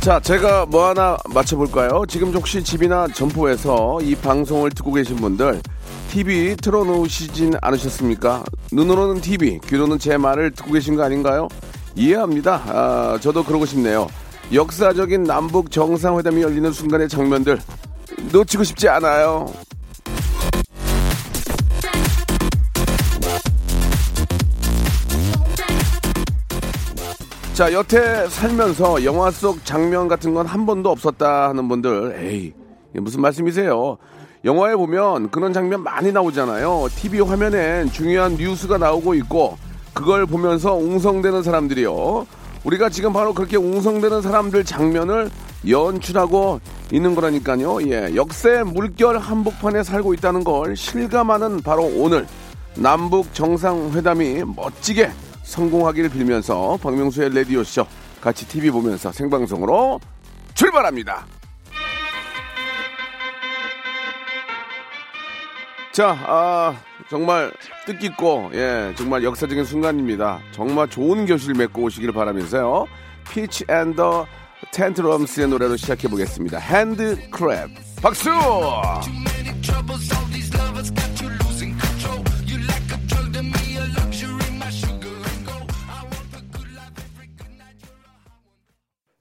자, 제가 뭐 하나 맞춰볼까요? 지금 혹시 집이나 점포에서 이 방송을 듣고 계신 분들 TV 틀어놓으시진 않으셨습니까? 눈으로는 TV, 귀로는 제 말을 듣고 계신 거 아닌가요? 이해합니다. 아, 저도 그러고 싶네요. 역사적인 남북 정상회담이 열리는 순간의 장면들 놓치고 싶지 않아요. 자, 여태 살면서 영화 속 장면 같은 건 한 번도 없었다 하는 분들, 에이, 무슨 말씀이세요? 영화에 보면 그런 장면 많이 나오잖아요. TV 화면엔 중요한 뉴스가 나오고 있고, 그걸 보면서 웅성대는 사람들이요. 우리가 지금 바로 그렇게 웅성대는 사람들 장면을 연출하고 있는 거라니까요. 예, 역사의 물결 한복판에 살고 있다는 걸 실감하는 바로 오늘 남북 정상회담이 멋지게 성공하기를 빌면서 박명수의 라디오쇼 같이 TV 보면서 생방송으로 출발합니다. 자, 아, 정말 뜻깊고, 예, 정말 역사적인 순간입니다. 정말 좋은 결실 맺고 오시길 바라면서요. Fitz and The Tantrums의 노래로 시작해 보겠습니다. Hand Clap. 박수!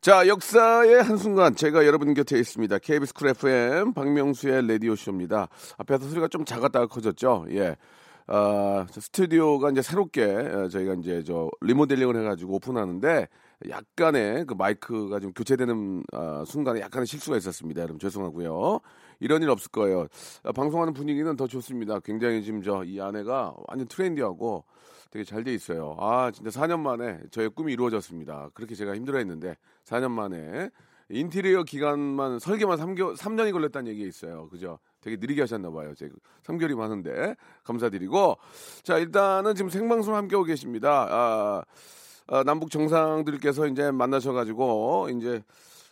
자, 역사의 한순간 제가 여러분 곁에 있습니다. KBS 쿨 FM 박명수의 라디오 쇼입니다. 앞에서 소리가 좀 작았다가 커졌죠. 예. 아, 저 스튜디오가 이제 새롭게 어, 저희가 이제 저 리모델링을 해가지고 오픈하는데 약간의 그 마이크가 좀 교체되는 아, 순간에 약간의 실수가 있었습니다. 여러분 죄송하고요. 이런 일 없을 거예요. 아, 방송하는 분위기는 더 좋습니다. 굉장히 지금 저이 안에가 완전 트렌디하고 되게 잘 돼 있어요. 아, 진짜 4년 만에 저의 꿈이 이루어졌습니다. 그렇게 제가 힘들어 했는데 4년 만에 인테리어 기간만 설계만 3개월 3년이 걸렸다는 얘기가 있어요. 그죠? 되게 느리게 하셨나 봐요. 제가 3개월이 많은데 감사드리고 자, 일단은 지금 생방송 함께 하고 계십니다. 아, 아, 남북 정상들께서 이제 만나셔 가지고 이제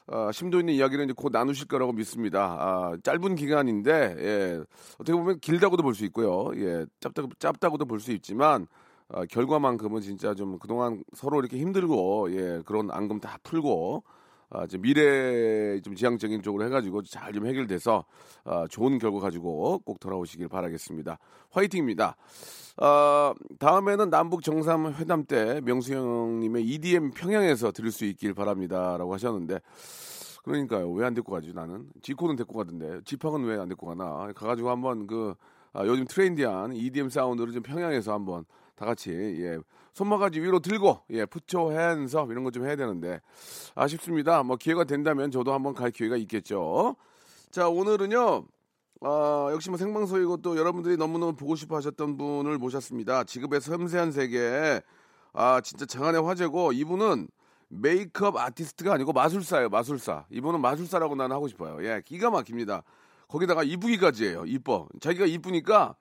어, 심도 있는 이야기를 이제 곧 나누실 거라고 믿습니다. 아, 짧은 기간인데 예, 어떻게 보면 길다고도 볼 수 있고요. 예, 짧다, 짧다고도 볼 수 있지만 어, 결과만큼은 진짜 좀 그동안 서로 이렇게 힘들고 예, 그런 앙금 다 풀고 아, 미래 좀 지향적인 쪽으로 해가지고 잘 좀 해결돼서 아, 좋은 결과 가지고 꼭 돌아오시길 바라겠습니다. 화이팅입니다. 아, 다음에는 남북 정상 회담 때 명수 형님의 EDM 평양에서 들을 수 있길 바랍니다라고 하셨는데 그러니까요 왜 안 데리고 가지 나는 지코는 데리고 가던데 지팍은 왜 안 데리고 가나 가가지고 한번 그 아, 요즘 트렌디한 EDM 사운드를 좀 평양에서 한번 다 같이 예 손모가지 위로 들고 예 푸초 핸섭 이런 거 좀 해야 되는데 아쉽습니다. 뭐 기회가 된다면 저도 한번 갈 기회가 있겠죠. 자 오늘은요. 아, 역시 뭐 생방송이고 또 여러분들이 너무너무 보고 싶어 하셨던 분을 모셨습니다. 지급의 섬세한 세계. 아, 진짜 장안의 화제고 이분은 메이크업 아티스트가 아니고 마술사예요, 마술사. 이분은 마술사라고 나는 하고 싶어요. 예, 기가 막힙니다. 거기다가 이쁘기까지 해요. 이뻐. 자기가 이쁘니까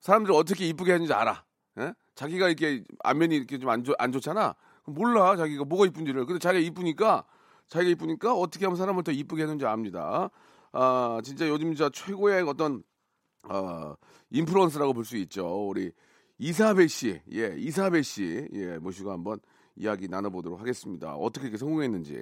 사람들이 어떻게 이쁘게 하는지 알아. 예? 자기가 이렇게 안면이 이렇게 좀안 안 좋잖아. 몰라 자기가 뭐가 이쁜지를. 근데 자기가 이쁘니까 자기가 이쁘니까 어떻게 하면 사람을 더 이쁘게 하는지 압니다. 아 진짜 요즘 저 최고의 어떤 어 인플루언서라고 볼 수 있죠. 우리 이사벨 씨, 예 이사벨 씨, 예 모시고 한번 이야기 나눠보도록 하겠습니다. 어떻게 이렇게 성공했는지.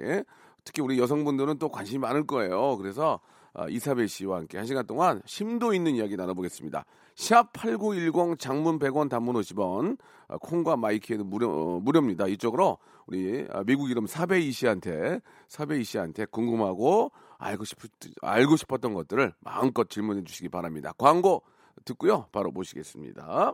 특히 우리 여성분들은 또 관심이 많을 거예요. 그래서 아, 이사벨 씨와 함께 한 시간 동안 심도 있는 이야기 나눠보겠습니다. 샵 8910 장문 100원 단문 50원 아, 콩과 마이키에는 무료, 어, 무료입니다. 이쪽으로 우리 아, 미국 이름 사베이 씨한테 사베이 씨한테 궁금하고 알고 싶 알고 싶었던 것들을 마음껏 질문해 주시기 바랍니다. 광고 듣고요. 바로 모시겠습니다.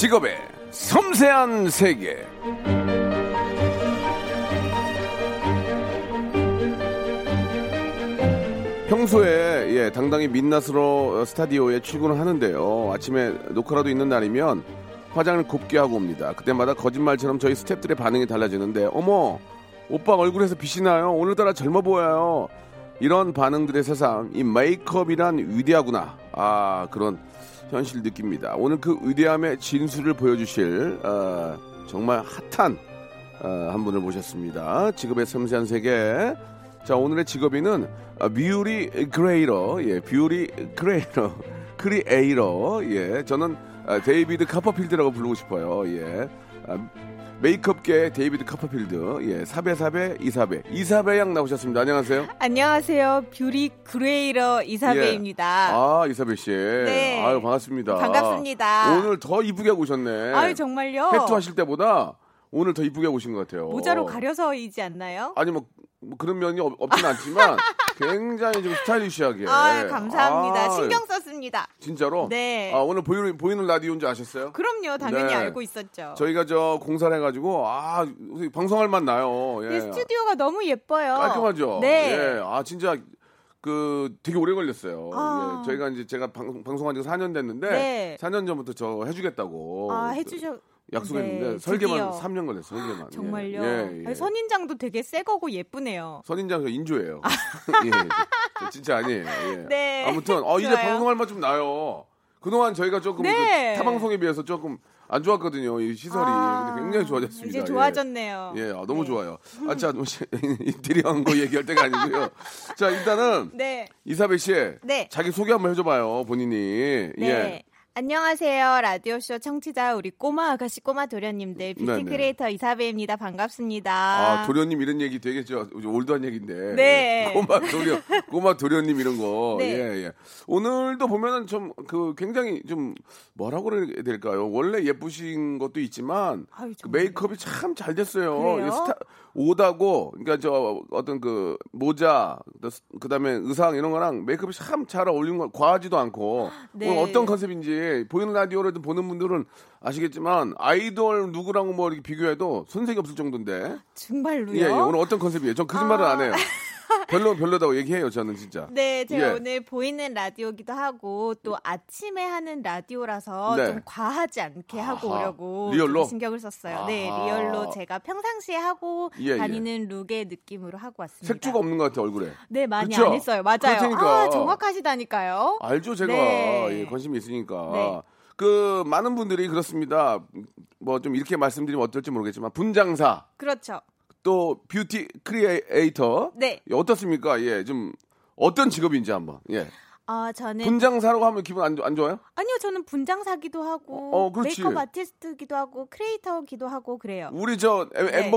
직업의 섬세한 세계. 평소에 예, 당당히 민낯으로 스타디오에 출근을 하는데요. 아침에 녹화라도 있는 날이면 화장을 곱게 하고 옵니다. 그때마다 거짓말처럼 저희 스태프들의 반응이 달라지는데 어머 오빠 얼굴에서 빛이 나요. 오늘따라 젊어 보여요. 이런 반응들의 세상 이 메이크업이란 위대하구나. 아 그런 현실 느낍니다. 오늘 그 위대함의 진수를 보여주실 어, 정말 핫한 어, 한 분을 모셨습니다. 직업의 섬세한 세계. 자 오늘의 직업인은 어, beauty creator, 예, beauty creator, 크리에이러, 예, 저는 어, 데이비드 카퍼필드라고 부르고 싶어요, 예. 아, 메이크업계 데이비드 카퍼필드, 예, 사배사배 이사배, 이사배 양 나오셨습니다. 안녕하세요. 안녕하세요. beauty creator 이사배입니다. 아 이사배 씨, 네. 아유 반갑습니다. 반갑습니다. 오늘 더 이쁘게 하고 오셨네. 아유, 정말요? 해투 하실 때보다 오늘 더 이쁘게 오신 것 같아요. 모자로 가려서이지 않나요? 아니 뭐, 뭐 그런 면이 없, 없진 않지만 굉장히 좀 스타일리시하게. 아, 감사합니다. 아, 신경 썼습니다. 진짜로? 네. 아, 오늘 보이는, 보이는 라디오인 줄 아셨어요? 그럼요. 당연히 네. 알고 있었죠. 저희가 저 공사를 해가지고 아 방송할 맛 나요. 예. 네, 스튜디오가 너무 예뻐요. 깔끔하죠. 네. 예. 아 진짜 그 되게 오래 걸렸어요. 아. 예. 저희가 이제 제가 방, 방송한 지가 4년 됐는데 네. 4년 전부터 저 해주겠다고 아, 해주셔. 약속했는데 네, 설계만 드디어. 3년 걸렸어요. 설계만. 정말요. 예, 예. 선인장도 되게 새 거고 예쁘네요. 선인장 저 인조예요. 예, 저 진짜 아니에요. 예. 네. 아무튼 어, 이제. 방송할 맛 좀 나요. 그동안 저희가 조금 네. 그 타방송에 비해서 조금 안 좋았거든요. 이 시설이 아, 근데 굉장히 좋아졌습니다. 이제 예. 좋아졌네요. 예, 아, 너무 네. 좋아요. 아, 자, 인테리어 한 거 얘기할 때가 아니고요. 자, 일단은 네. 이사배 씨, 네. 자기 소개 한번 해줘봐요, 본인이. 네. 예. 안녕하세요. 라디오쇼 청취자 우리 꼬마 아가씨 꼬마 도련님들 뷰티 네네. 크리에이터 이사배입니다. 반갑습니다. 아, 도련님 이런 얘기 되게 저 올드한 얘기인데. 네. 꼬마 도련, 꼬마 도련님 이런 거. 네. 예, 예. 오늘도 보면은 좀 그 굉장히 좀 뭐라고 그래야 될까요? 원래 예쁘신 것도 있지만 아유, 그? 메이크업이 참 잘 됐어요. 이 스타, 오다고 그러니까 저 어떤 그 모자 그다음에 의상 이런 거랑 메이크업이 참 잘 어울리는 거 과하지도 않고 네. 오늘 어떤 컨셉인지 보이는 라디오를 보는 분들은 아시겠지만 아이돌 누구랑 뭐 이렇게 비교해도 손색이 없을 정도인데 정말로요? 예, 예, 오늘 어떤 컨셉이에요? 전 거짓말은 아. 안 해요. 별로 별로다고 얘기해요, 저는 진짜. 네, 제가 예. 오늘 보이는 라디오기도 하고 또 아침에 하는 라디오라서 네. 좀 과하지 않게 하고 아하. 오려고 real로? 좀 신경을 썼어요. 네, 아하. real로 제가 평상시에 하고 예, 예. 다니는 look의 느낌으로 하고 왔습니다. 색주가 없는 것 같아, 얼굴에. 네, 많이 그쵸? 안 했어요. 맞아요. 그렇다니까. 아, 정확하시다니까요. 알죠, 제가. 네. 예, 관심이 있으니까. 네. 그, 많은 분들이 그렇습니다. 뭐 좀 이렇게 말씀드리면 어떨지 모르겠지만, 분장사, 그렇죠. 또 beauty creator. 네. 예, 어떻습니까? 예, 좀 어떤 직업인지 한번. 예. 아, 저는 분장사라고 하면 기분 안, 좋- 안 좋아요? 아니요, 저는 분장사기도 하고 어, 그렇지. 메이크업 아티스트기도 하고 creator기도 하고 그래요. 우리 저 M- 네.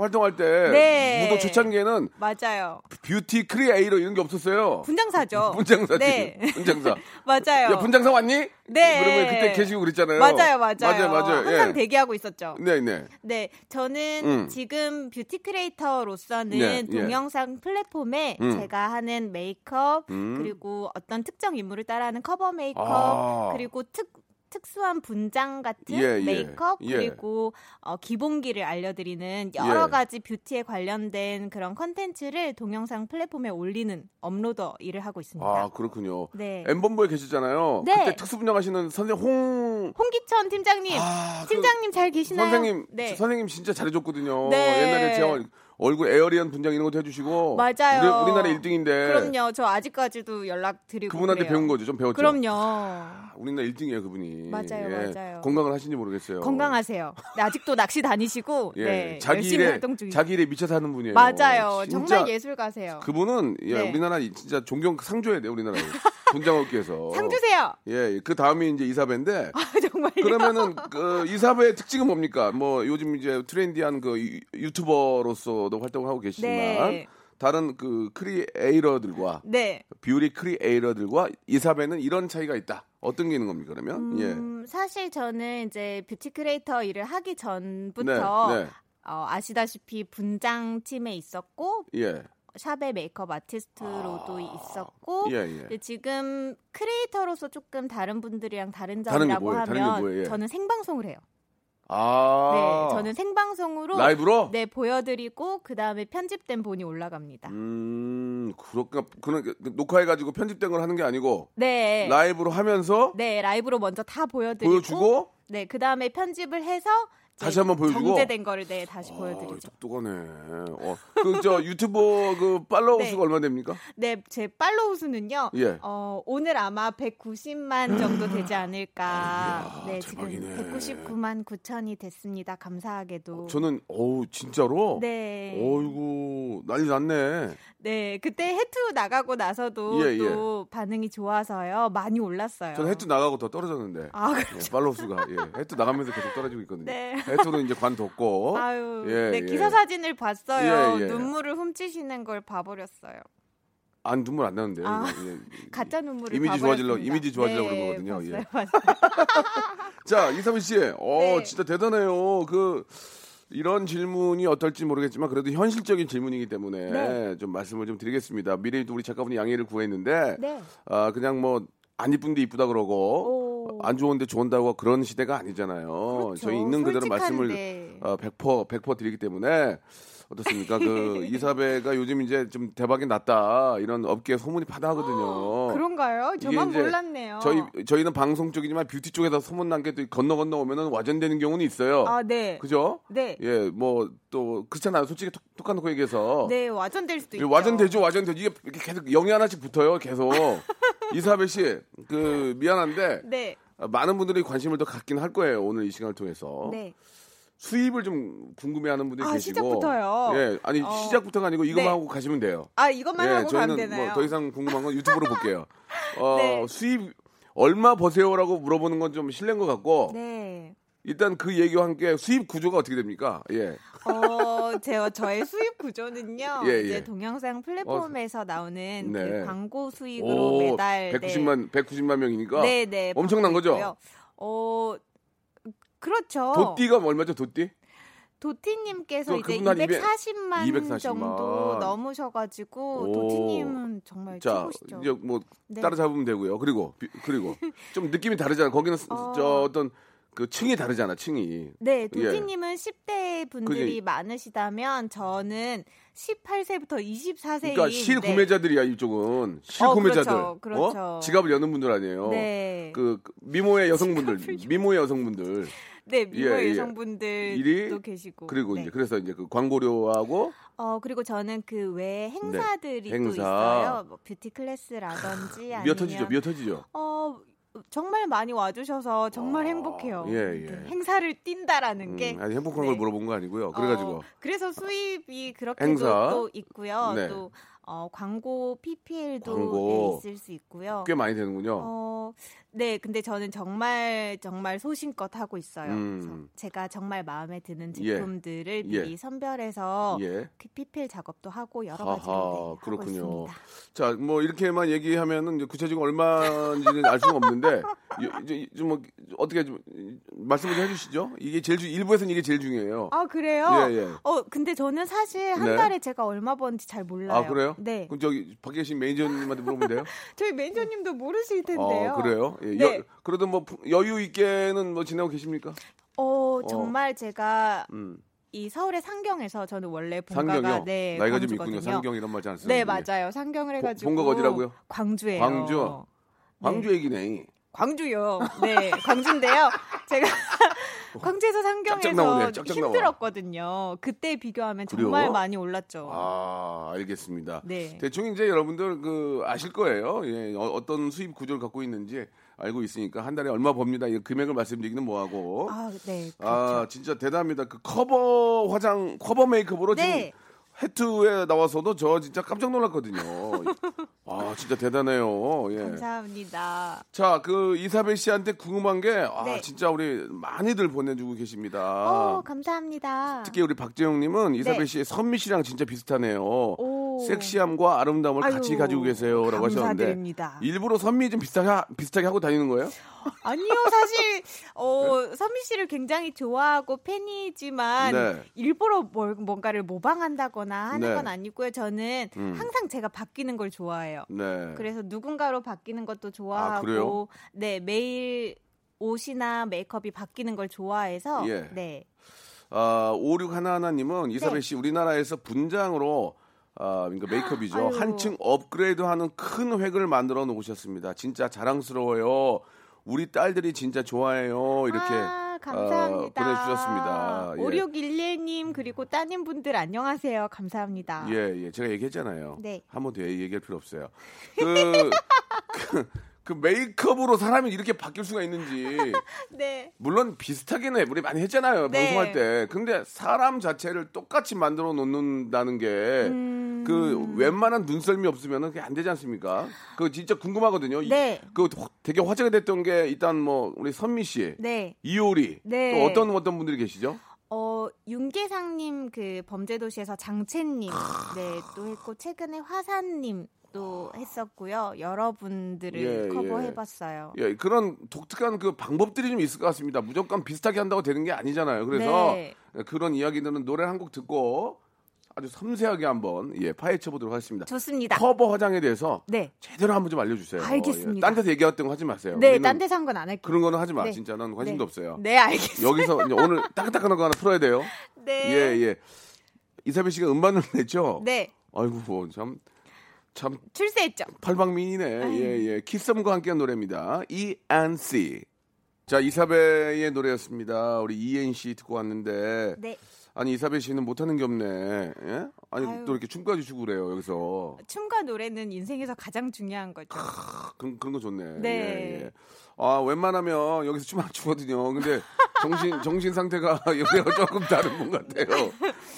활동할 때 네. 무도 초창기에는 맞아요. beauty creator 이런 게 없었어요. 분장사죠. 분장사지. 네. 분장사. 맞아요. 야, 분장사 왔니? 네. 그러면 그때 계시고 그랬잖아요. 맞아요, 맞아요. 맞아요, 맞아요. 항상 예. 대기하고 있었죠. 네, 네. 네, 저는 음. 지금 beauty creator로서는 네, 예. 동영상 플랫폼에 음. 제가 하는 메이크업 음. 그리고 어떤 특정 인물을 따라하는 커버 메이크업 아. 그리고 특 특수한 분장 같은 예, 예. 메이크업 예. 그리고 어, 기본기를 알려드리는 여러 예. 가지 beauty에 관련된 그런 컨텐츠를 동영상 플랫폼에 올리는 uploader 일을 하고 있습니다. 아, 그렇군요. 네. M본부에 계시잖아요. 네. 그때 특수 분장하시는 선생 홍 홍기천 팀장님, 아, 그 팀장님 잘 계시나요? 선생님 네. 선생님 진짜 잘해줬거든요. 네. 옛날에 제가 얼굴 alien 분장 이런 것도 해주시고 맞아요. 우리, 나라 1등인데 그럼요. 저 아직까지도 연락 드리고 그분한테 그래요. 배운 거죠. 좀 배웠죠. 그럼요. 우리나라 1등이에요 그분이. 맞아요, 예. 맞아요. 건강을 하시는지 모르겠어요. 건강하세요. 네, 아직도 낚시 다니시고 예. 네, 자기 열심히 일에 활동 중이세요. 자기 일에 미쳐 사는 분이에요. 맞아요. 정말 예술가세요. 그분은 예, 네. 우리나라 진짜 존경 상줘야 돼요 우리나라에 분장업계에서. 상 주세요. 예, 그 다음이 이제 이사배인데 아, 정말요? 그러면은 그 이사배의 특징은 뭡니까? 뭐 요즘 이제 trendy한 그 유- 유튜버로서 도 활동을 하고 계시지만 네. 다른 그 creator들과 네. beauty creator들과 이사배는 이런 차이가 있다. 어떤 게 있는 겁니까? 그러면 예. 음, 사실 저는 이제 beauty creator 일을 하기 전부터 네, 네. 어, 아시다시피 분장 팀에 있었고 예. 샵의 메이크업 아티스트로도 있었고 예, 예. 지금 creator로서 조금 다른 분들이랑 다른 다른 게 점이라고? 다른 게 하면 뭐예요? 예. 저는 생방송을 해요. 아. 네, 저는 생방송으로 라이브로? 네 보여드리고 그 다음에 편집된 본이 올라갑니다. 음, 그렇구나. 그런 녹화해 가지고 편집된 걸 하는 게 아니고 네, 라이브로 하면서 네 라이브로 먼저 다 보여드리고 보여주고 네, 그 다음에 편집을 해서 다시 한번 보여주고? 정제된 거를 네 다시 어, 보여드리죠. 똑똑하네. 어, 그 저 유튜버 그 팔로우 네. 수가 얼마 됩니까? 네, 제 팔로우 수는요. 예. 어, 오늘 아마 190만 정도 되지 않을까. 이야, 네, 지금 대박이네. 199만 9천이 됐습니다. 감사하게도. 저는 어우 진짜로 네. 어이구 난리 났네. 네, 그때 해투 나가고 나서도 예, 또 반응이 좋아서요. 많이 올랐어요. 저는 해투 나가고 더 떨어졌는데. 아, 예, 팔로우 수가 예, 해투 나가면서 계속 떨어지고 있거든요. 네. 해투는 이제 관뒀고. 아유, 예, 네, 예. 기사 사진을 봤어요. 예, 예. 눈물을 훔치시는 걸 봐버렸어요. 안 눈물 안 나는데요. 아, 예. 가짜 눈물을 이미지. 좋아지려고- 이미지 좋아지려고 네, 그런 거거든요. 예. 봤어요, 봤어요. 자 이사민 씨, 어 네. 진짜 대단해요. 그 이런 질문이 어떨지 모르겠지만 그래도 현실적인 질문이기 때문에 네. 좀 말씀을 좀 드리겠습니다. 또 우리 작가분이 양해를 구했는데 네. 아 그냥 뭐 안 이쁜데 이쁘다 그러고 오. 안 좋은데 좋은다고 그런 시대가 아니잖아요. 그렇죠. 저희 있는 그대로 말씀을. 어, 100% 100% 드리기 때문에 어떻습니까? 그 이사배가 요즘 이제 좀 대박이 났다 이런 업계 소문이 파다하거든요. 그런가요? 이게 저만 몰랐네요. 저희 저희는 방송 쪽이지만 뷰티 쪽에서 소문 난 게 또 건너 건너 오면은 와전되는 경우는 있어요. 아, 네. 그죠? 네. 예, 뭐 또 그렇잖아요. 솔직히 톡, 톡 놓고 얘기해서 네, 와전될 수도 있죠. 와전되죠, 와전되죠. 이게 계속 영이 하나씩 붙어요, 계속. 이사배 씨, 그 미안한데 네. 아, 많은 분들이 관심을 더 갖긴 할 거예요. 오늘 이 시간을 통해서 네. 수입을 좀 궁금해하는 분들이 아, 계시고. 시작부터요? 예, 아니 어. 시작부터가 아니고 이것만 네. 하고 가시면 돼요. 아, 이것만 하고 가면 되나요? 뭐더 이상 궁금한 건 유튜브로 볼게요. 어, 네. 수입 얼마 버세요라고 물어보는 건 좀 실례인 것 같고 네. 일단 그 얘기와 함께 수입 구조가 어떻게 됩니까? 예. 어, 제가 저의 수입 구조는요. 예, 예. 이제 동영상 플랫폼에서 나오는 네. 그 광고 수익으로 매달 190만 190만 명이니까 네, 네. 엄청난 거죠? 있고요. 어, 그렇죠. 도띠가 얼마죠? 도띠? 도티님께서 그- 이제 그분 한200 240만, 240만. 정도 넘으셔가지고 오. 도티님은 정말 자, 최고시죠. 이제 뭐 네. 따라잡으면 되고요. 그리고 비- 그리고 좀 느낌이 다르잖아. 거기는 스- 어. 저 어떤 그 층이 다르잖아. 층이. 네, 도티님은 10대 분들이 예. 그게- 많으시다면 저는 18세부터 24세인 그러니까 실구매자들이야 이쪽은 실구매자들. 어, 그렇죠, 그렇죠. 어? 지갑을 여는 분들 아니에요. 네. 그, 그 미모의 여성분들, 지갑을 여- 미모의 여성분들 네, 미모 예, 예. 여성분들도 계시고. 그리고 네. 이제 그래서 이제 그 광고료하고 어 그리고 저는 그 외에 행사들이 또 네, 행사. 있어요. 뭐 뷰티 클래스라든지 아니면 미어 터지죠, 미어 터지죠. 어 정말 많이 와주셔서 정말 아, 행복해요. 예, 예. 그 행사를 뛴다라는 게. 음, 아니 행복한 네. 걸 물어본 거 아니고요. 그래가지고 어, 그래서 수입이 그렇게도 행사. 또 있고요. 네. 또 어, 광고 PPL도 광고. 네, 있을 수 있고요. 꽤 많이 되는군요. 어, 네, 근데 저는 정말 정말 소신껏 하고 있어요. 음. 제가 정말 마음에 드는 예. 제품들을 예. 미리 선별해서 예. 그 PPL 작업도 하고 여러 가지로 네, 하고 그렇군요. 있습니다. 자, 뭐 이렇게만 얘기하면은 구체적으로 얼마인지는 알 수가 없는데 이- 이제 좀뭐 어떻게 좀 말씀을 좀 해주시죠. 이게 제일 중 일부에서는 이게 제일 중요해요. 아 그래요? 예, 예. 어 근데 저는 사실 한 네. 달에 제가 얼마 버는지 잘 몰라요. 아 그래요? 네, 그럼 저기 밖에 계신 매니저님한테 물어보면 돼요? 저희 매니저님도 모르실 텐데요. 어, 그래요? 예, 네. 여, 그래도 뭐 부- 여유 있게는 뭐 지내고 계십니까? 어 정말 제가 음. 이 서울의 상경에서 저는 원래 본가가 상경이요? 네 나이가 좀 광주거든요. 있군요. 상경 이런 말잘안 쓰는 네. 맞아요. 상경을 해가지고 본가가 어디라고요? 광주예요. 광주? 광주 네. 얘기네. 광주요. 네, 광주인데요. 제가 광주에서 상경에서 나와. 힘들었거든요. 그때 비교하면 정말 그래요? 많이 올랐죠. 아, 알겠습니다. 네. 대충 이제 여러분들 그 아실 거예요. 예, 어, 떤 수입 구조를 갖고 있는지 알고 있으니까 한 달에 얼마 법니다. 이 금액을 말씀드리기는 뭐하고. 아, 네. 그렇죠. 아, 진짜 대단합니다. 그 커버 화장, 커버 메이크업으로 네. 지금 해투에 나와서도 저 진짜 깜짝 놀랐거든요. 아, 진짜 대단해요. 예. 감사합니다. 자, 그 이사벨 씨한테 궁금한 게, 아, 네. 진짜 우리 많이들 보내주고 계십니다. 어, 감사합니다. 아. 특히 우리 박재영님은 이사벨 네. 씨의 선미 씨랑 진짜 비슷하네요. 오. 섹시함과 아름다움을 같이 아유, 가지고 계세요라고 하셨는데 감사드립니다. 일부러 선미 좀 비슷하게 비슷하게 하고 다니는 거예요? 아니요, 사실 어, 선미 씨를 굉장히 좋아하고 팬이지만 네. 일부러 뭘, 뭔가를 모방한다거나 하는 네. 건 아니고요. 저는 음. 항상 제가 바뀌는 걸 좋아해요. 네. 그래서 누군가로 바뀌는 것도 아, 좋아하고 그래요? 네, 매일 옷이나 메이크업이 바뀌는 걸 좋아해서 예. 네. 아, 5611님은 이사벨 네. 씨 우리나라에서 분장으로 아, 그러니까 메이크업이죠. 아유. 한층 업그레이드하는 큰 획을 만들어 놓으셨습니다. 진짜 자랑스러워요. 우리 딸들이 진짜 좋아해요. 이렇게 아, 감사합니다. 어, 보내주셨습니다. 예. 5611님 그리고 따님 분들 안녕하세요. 감사합니다. 예, 예. 제가 얘기했잖아요. 네. 한 번 더 얘기할 필요 없어요. 그, 그, 그 메이크업으로 사람이 이렇게 바뀔 수가 있는지. 네. 물론 비슷하게는 우리 많이 했잖아요. 네. 방송할 때. 근데 사람 자체를 똑같이 만들어 놓는다는 게. 음. 그 웬만한 눈썰미 없으면 그게 안 되지 않습니까? 그 진짜 궁금하거든요. 이- 네. 그 되게 화제가 됐던 게 일단 뭐 우리 선미 씨, 네. 이효리, 네. 또 어떤 어떤 분들이 계시죠? 어, 윤계상님 그 범죄도시에서 장채님 네, 또 했고 최근에 화산님 또 했었고요. 여러분들을 예, 커버해봤어요. 예, 그런 독특한 그 방법들이 좀 있을 것 같습니다. 무조건 비슷하게 한다고 되는 게 아니잖아요. 그래서 네. 그런 이야기들은 노래 한 곡 듣고 아주 섬세하게 한번 예, 파헤쳐 보도록 하겠습니다. 좋습니다. 커버 화장에 대해서 네. 제대로 한번 좀 알려주세요. 알겠습니다. 예, 딴 데서 얘기했던 거 하지 마세요. 네, 딴 데서 한 건 안 할게요. 그런 거는 하지 마. 네. 진짜 난 관심도 네. 없어요. 네, 알겠습니다. 여기서 오늘 따끈따끈한 거 하나 풀어야 돼요. 네. 예, 예. 이사벨 씨가 음반을 냈죠? 네. 아이고, 뭐, 참, 참, 출세했죠. 팔방미인이네. 예, 예. 키썸과 함께한 노래입니다. ENC. 자, 이사벨의 노래였습니다. 우리 ENC 듣고 왔는데. 네. 아니, 이사벨 씨는 못하는 게 없네. 예? 아니, 아유. 또 이렇게 춤까지 추고 그래요, 여기서. 춤과 노래는 인생에서 가장 중요한 거죠. 그런, 그런 거 좋네. 네. 예, 예. 아, 웬만하면 여기서 춤 안 추거든요. 근데 정신, 정신 상태가 여기가 조금 다른 분 같아요.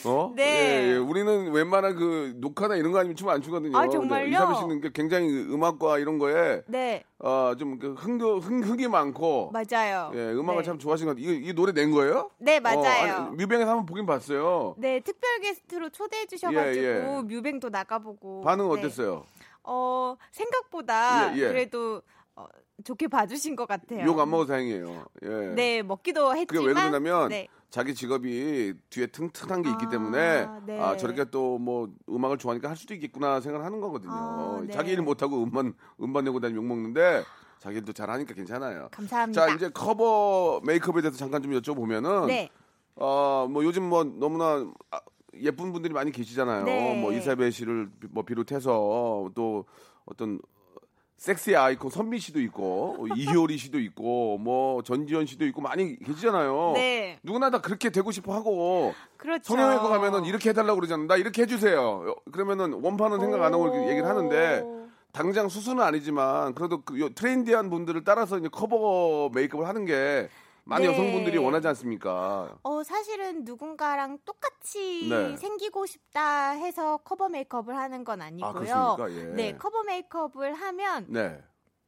어? 네. 예, 예. 우리는 웬만한 그 녹화나 이런 거 아니면 춤 안 추거든요. 아, 정말요? 이사벨 씨는 그 굉장히 음악과 이런 거에 네, 어, 좀그 흥도, 흥, 흥이 많고. 맞아요. 예, 음악을 네. 참 좋아하시는 것 같아요. 이, 이 노래 낸 거예요? 네, 어, 맞아요. 아니, 뮤뱅에서 한번 보긴 봤어요. 네, 특별 게스트로 초대해 주셔가지고 예, 예. 뮤뱅도 나가보고 반응 네. 어땠어요? 어 생각보다 예, 예. 그래도 어, 좋게 봐주신 것 같아요. 욕 안 먹어서 다행이에요. 예. 네, 먹기도 그게 했지만 왜 그러냐면 네. 자기 직업이 뒤에 튼튼한 게 있기 아, 때문에 네. 아 저렇게 또 뭐 음악을 좋아하니까 할 수도 있겠구나 생각을 하는 거거든요. 아, 네. 자기 일 못하고 음반 음반 내고 다니면 욕 먹는데 자기 일도 잘하니까 괜찮아요. 감사합니다. 자 이제 커버 메이크업에 대해서 잠깐 좀 여쭤보면은 네, 어뭐 요즘 뭐 너무나 아, 예쁜 분들이 많이 계시잖아요. 네. 뭐 이사벨 씨를 비- 뭐 비롯해서 또 어떤 섹시 아이콘 선미 씨도 있고 이효리 씨도 있고 뭐 전지현 씨도 있고 많이 계시잖아요. 네, 누구나 다 그렇게 되고 싶어 하고 그렇죠. 성형외과 가면은 이렇게 해달라고 그러잖아요. 나 이렇게 해주세요. 그러면은 원판은 생각 안 하고 이렇게 얘기를 하는데 오. 당장 수술은 아니지만 그래도 그 요- 트렌디한 분들을 따라서 이제 커버 메이크업을 하는 게 많은 네. 여성분들이 원하지 않습니까? 어 사실은 누군가랑 똑같이 네. 생기고 싶다 해서 커버 메이크업을 하는 건 아니고요. 그렇습니까? 예. 네, 커버 메이크업을 하면 네.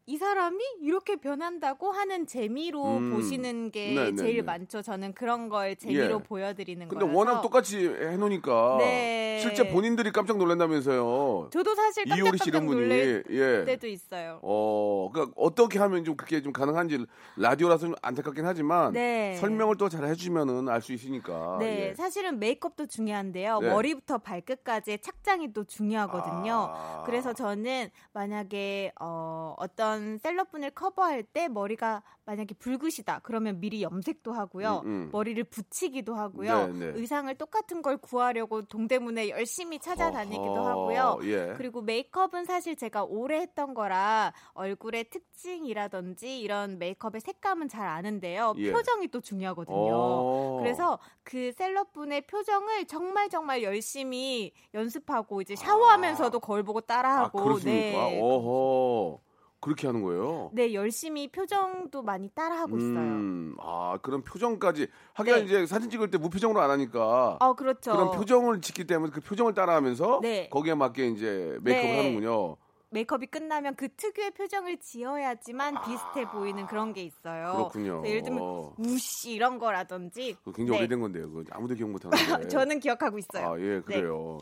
이 사람이 이렇게 변한다고 하는 재미로 음. 보시는 게 네, 네, 제일 네. 많죠. 저는 그런 걸 재미로 예. 보여드리는 근데 거라서. 워낙 똑같이 해놓으니까 네. 실제 본인들이 깜짝 놀란다면서요. 저도 사실 깜짝깜짝 놀랄 예. 때도 있어요. 어, 그러니까 어떻게 하면 좀 그게 좀 가능한지 라디오라서 좀 안타깝긴 하지만 네. 설명을 또 잘 해주면은 알 수 있으니까. 네, 예. 사실은 메이크업도 중요한데요. 네. 머리부터 발끝까지의 착장이 또 중요하거든요. 아. 그래서 저는 만약에 어, 어떤 그런 셀럽분을 커버할 때 머리가 만약에 붉으시다 그러면 미리 염색도 하고요. 음, 음. 머리를 붙이기도 하고요. 네, 네. 의상을 똑같은 걸 구하려고 동대문에 열심히 찾아다니기도 어허, 하고요. 예. 그리고 메이크업은 사실 제가 오래 했던 거라 얼굴의 특징이라든지 이런 메이크업의 색감은 잘 아는데요. 예. 표정이 또 중요하거든요. 어. 그래서 그 셀럽분의 표정을 정말 정말 열심히 연습하고 이제 샤워하면서도 거울 보고 아, 따라하고 그렇습니까? 네. 어허. 그렇게 하는 거예요? 네, 열심히 표정도 많이 따라하고 있어요. 음, 아, 그런 표정까지. 하긴 네. 이제 사진 찍을 때 무표정으로 안 하니까. 어, 그렇죠. 그런 표정을 지키기 때문에 그 표정을 따라하면서 네. 거기에 맞게 이제 메이크업을 네. 하는군요. 메이크업이 끝나면 그 특유의 표정을 지어야지만 비슷해 보이는 그런 게 있어요. 아. 그렇군요. 예를 들면 어. 우씨 이런 거라든지 굉장히 네. 오래된 건데요. 그거 아무도 기억 못 하는데. 저는 기억하고 있어요. 아, 예, 네. 그래요.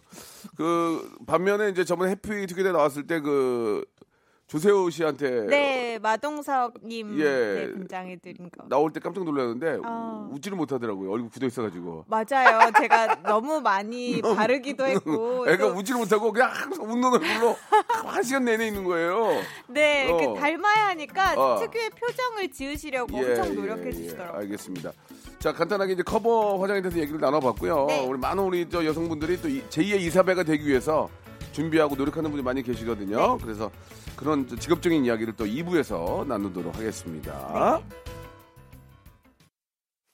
그 반면에 이제 저번에 해피 투게더 나왔을 때 그 조세호 씨한테 네, 마동석님 예. 네, 등장해 드린 거. 나올 때 깜짝 놀랐는데 아. 웃지를 못하더라고요. 얼굴 굳어 있어가지고. 맞아요. 제가 너무 많이 바르기도 했고. 애가 또- 웃지를 못하고 그냥 항상 웃는 얼굴로 한 시간 내내 있는 거예요. 네, 어. 닮아야 하니까 어. 특유의 표정을 지으시려고 엄청 노력해 주시더라고요. 알겠습니다. 자, 간단하게 이제 커버 화장에 대해서 얘기를 나눠봤고요. 네. 우리 많은 우리 저 여성분들이 또 이- 제2의 이사배가 되기 위해서 준비하고 노력하는 분이 많이 계시거든요. 네. 그래서 그런 저 직업적인 이야기를 또 2부에서 나누도록 하겠습니다. 네.